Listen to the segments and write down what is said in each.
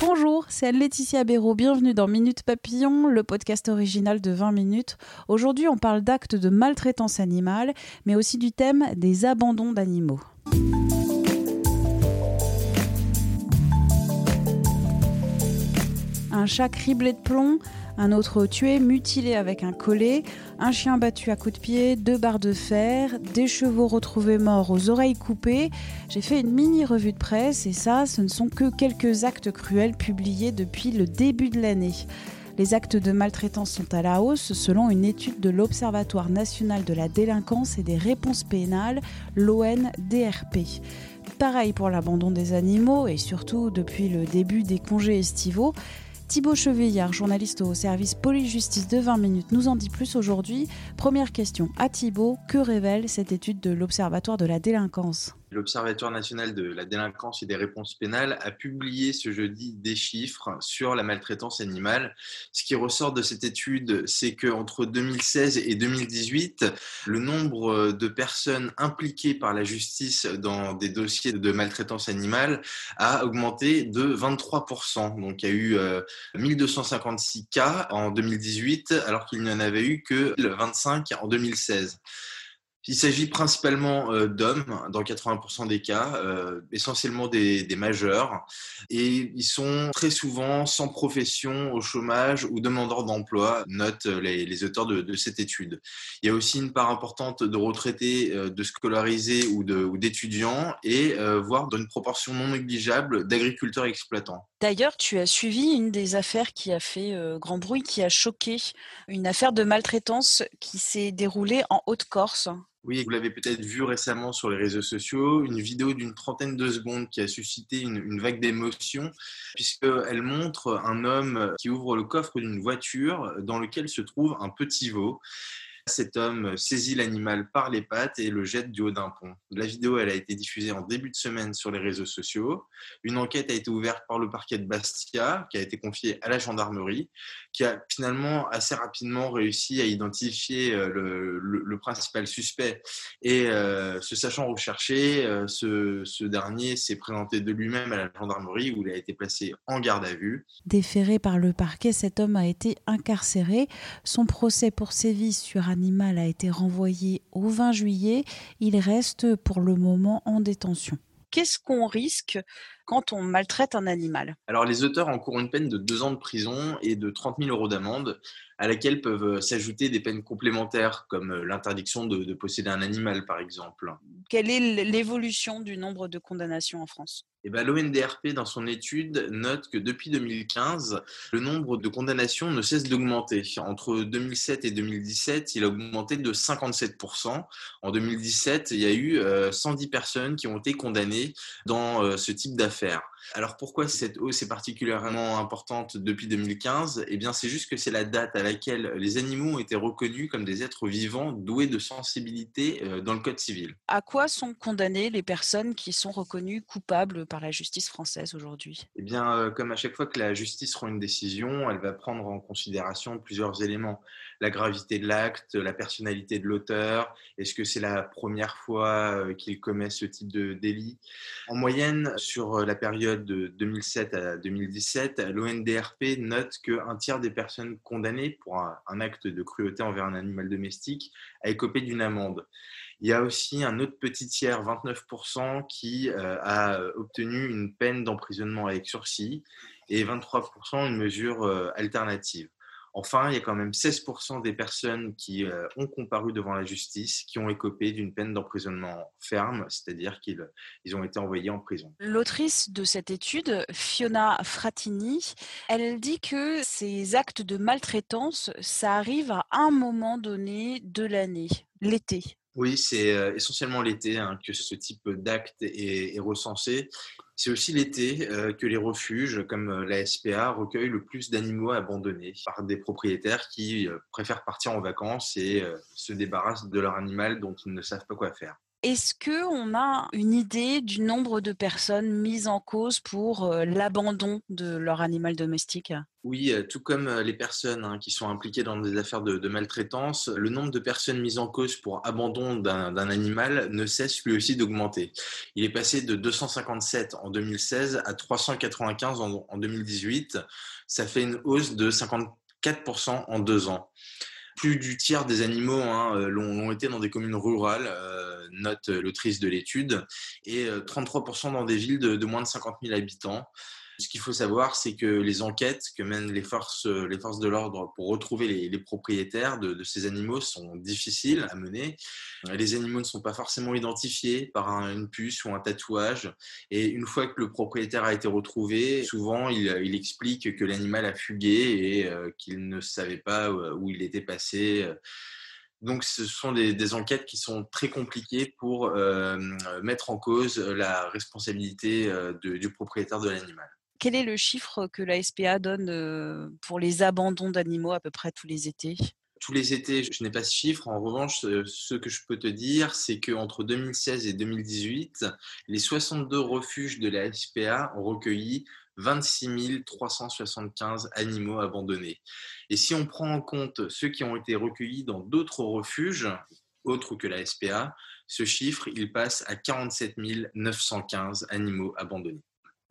Bonjour, c'est Laetitia Béraud. Bienvenue dans Minute Papillon, le podcast original de 20 minutes. Aujourd'hui, on parle d'actes de maltraitance animale, mais aussi du thème des abandons d'animaux. Un chat criblé de plomb, un autre tué, mutilé avec un collet, un chien battu à coups de pied, deux barres de fer, des chevaux retrouvés morts aux oreilles coupées. J'ai fait une mini revue de presse et ça, ce ne sont que quelques actes cruels publiés depuis le début de l'année. Les actes de maltraitance sont à la hausse selon une étude de l'Observatoire national de la délinquance et des réponses pénales, l'ONDRP. Pareil pour l'abandon des animaux et surtout depuis le début des congés estivaux. Thibaut Chevillard, journaliste au service police-justice de 20 minutes, nous en dit plus aujourd'hui. Première question à Thibaut, que révèle cette étude de l'Observatoire de la délinquance? l'Observatoire national de la délinquance et des réponses pénales a publié ce jeudi des chiffres sur la maltraitance animale. Ce qui ressort de cette étude, c'est qu'entre 2016 et 2018, le nombre de personnes impliquées par la justice dans des dossiers de maltraitance animale a augmenté de 23%. Donc il y a eu 1256 euh, cas en 2018 alors qu'il n'y en avait eu que 25 en 2016. Il s'agit principalement euh, d'hommes, dans 80% des cas, euh, essentiellement des, majeurs, et ils sont très souvent sans profession, au chômage ou demandeurs d'emploi, notent les, auteurs de, cette étude. Il y a aussi une part importante de retraités, euh, de scolarisés ou d'étudiants, et voire dans une proportion non négligeable d'agriculteurs exploitants. D'ailleurs, tu as suivi une des affaires qui a fait grand bruit, qui a choqué, une affaire de maltraitance qui s'est déroulée en Haute-Corse. Oui, vous l'avez peut-être vu récemment sur les réseaux sociaux, une vidéo d'une trentaine de secondes qui a suscité une, vague d'émotion, puisqu'elle montre un homme qui ouvre le coffre d'une voiture dans lequel se trouve un petit veau. Cet homme saisit l'animal par les pattes et le jette du haut d'un pont. La vidéo elle a été diffusée en début de semaine sur les réseaux sociaux. Une enquête a été ouverte par le parquet de Bastia, qui a été confiée à la gendarmerie, qui a finalement assez rapidement réussi à identifier euh, le, principal suspect. Et euh, se sachant recherché, euh, ce, dernier s'est présenté de lui-même à la gendarmerie où il a été placé en garde à vue. Déféré par le parquet, cet homme a été incarcéré. Son procès pour sévices sur animal a été renvoyé au 20 juillet. Il reste pour le moment en détention. Qu'est-ce qu'on risque quand on maltraite un animal Alors les auteurs encourent une peine de deux ans de prison et de 30 000 euros d'amende, à laquelle peuvent s'ajouter des peines complémentaires, comme l'interdiction de, posséder un animal, par exemple. Quelle est l'évolution du nombre de condamnations en France? Eh ben, L'ONDRP, dans son étude, note que depuis 2015, le nombre de condamnations ne cesse d'augmenter. Entre 2007 et 2017, il a augmenté de 57%. En 2017, il y a eu 110 euh, personnes qui ont été condamnées dans euh, ce type d'affaires. Alors pourquoi cette hausse est particulièrement importante depuis 2015 Eh bien, c'est juste que c'est la date à laquelle les animaux ont été reconnus comme des êtres vivants doués de sensibilité euh, dans le Code civil. À quoi sont condamnées les personnes qui sont reconnues coupables par la justice française aujourd'hui? Eh bien, euh, comme à chaque fois que la justice rend une décision, elle va prendre en considération plusieurs éléments. La gravité de l'acte, la personnalité de l'auteur, est-ce que c'est la première fois euh, qu'il commet ce type de délit? En moyenne, sur la période de 2007 à 2017, l'ONDRP note qu'un tiers des personnes condamnées pour un, acte de cruauté envers un animal domestique a écopé d'une amende. Il y a aussi un autre petit tiers, 29%, qui euh, a obtenu une peine d'emprisonnement avec sursis et 23% une mesure euh, alternative. Enfin, il y a quand même 16% des personnes qui euh, ont comparu devant la justice qui ont écopé d'une peine d'emprisonnement ferme, c'est-à-dire qu'ils ils ont été envoyés en prison. L'autrice de cette étude, Fiona Fratini, elle dit que ces actes de maltraitance, ça arrive à un moment donné de l'année, l'été. Oui, c'est euh, essentiellement l'été hein, que ce type d'acte est, recensé. C'est aussi l'été euh, que les refuges, comme euh, la SPA, recueillent le plus d'animaux abandonnés par des propriétaires qui préfèrent partir en vacances et se débarrassent de leur animal dont ils ne savent pas quoi faire. Est-ce qu'on a une idée du nombre de personnes mises en cause pour l'abandon de leur animal domestique? Oui, tout comme les personnes hein, qui sont impliquées dans des affaires de, maltraitance, le nombre de personnes mises en cause pour abandon d'un animal ne cesse lui aussi d'augmenter. Il est passé de 257 en 2016 à 395 en, en 2018. Ça fait une hausse de 54% en deux ans plus du tiers des animaux hein, euh, l'ont été dans des communes rurales, euh, note l'autrice de l'étude, et 33% euh, dans des villes de, moins de 50 000 habitants. Ce qu'il faut savoir, c'est que les enquêtes que mènent les forces, les forces de l'ordre pour retrouver les, propriétaires de, ces animaux sont difficiles à mener. Les animaux ne sont pas forcément identifiés par une puce ou un tatouage. Et une fois que le propriétaire a été retrouvé, souvent il, explique que l'animal a fugué et euh, qu'il ne savait pas où il était passé. Donc, ce sont des, enquêtes qui sont très compliquées pour euh, mettre en cause la responsabilité euh, du propriétaire de l'animal. Quel est le chiffre que la SPA donne pour les abandons d'animaux à peu près tous les étés? Tous les étés, je n'ai pas ce chiffre. En revanche, ce que je peux te dire, c'est qu'entre 2016 et 2018, les 62 refuges de la SPA ont recueilli 26 375 animaux abandonnés. Et si on prend en compte ceux qui ont été recueillis dans d'autres refuges, autres que la SPA, ce chiffre, il passe à 47 915 animaux abandonnés.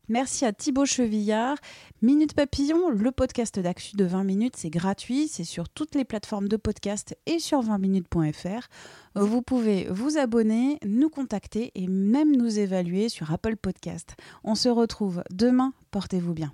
Merci à Thibaut Chevillard. Minute Papillon, le podcast d'actu de 20 minutes, c'est gratuit, c'est sur toutes les plateformes de podcast et sur 20minutes.fr. Vous pouvez vous abonner, nous contacter et même nous évaluer sur Apple Podcast. On se retrouve demain, portez-vous bien.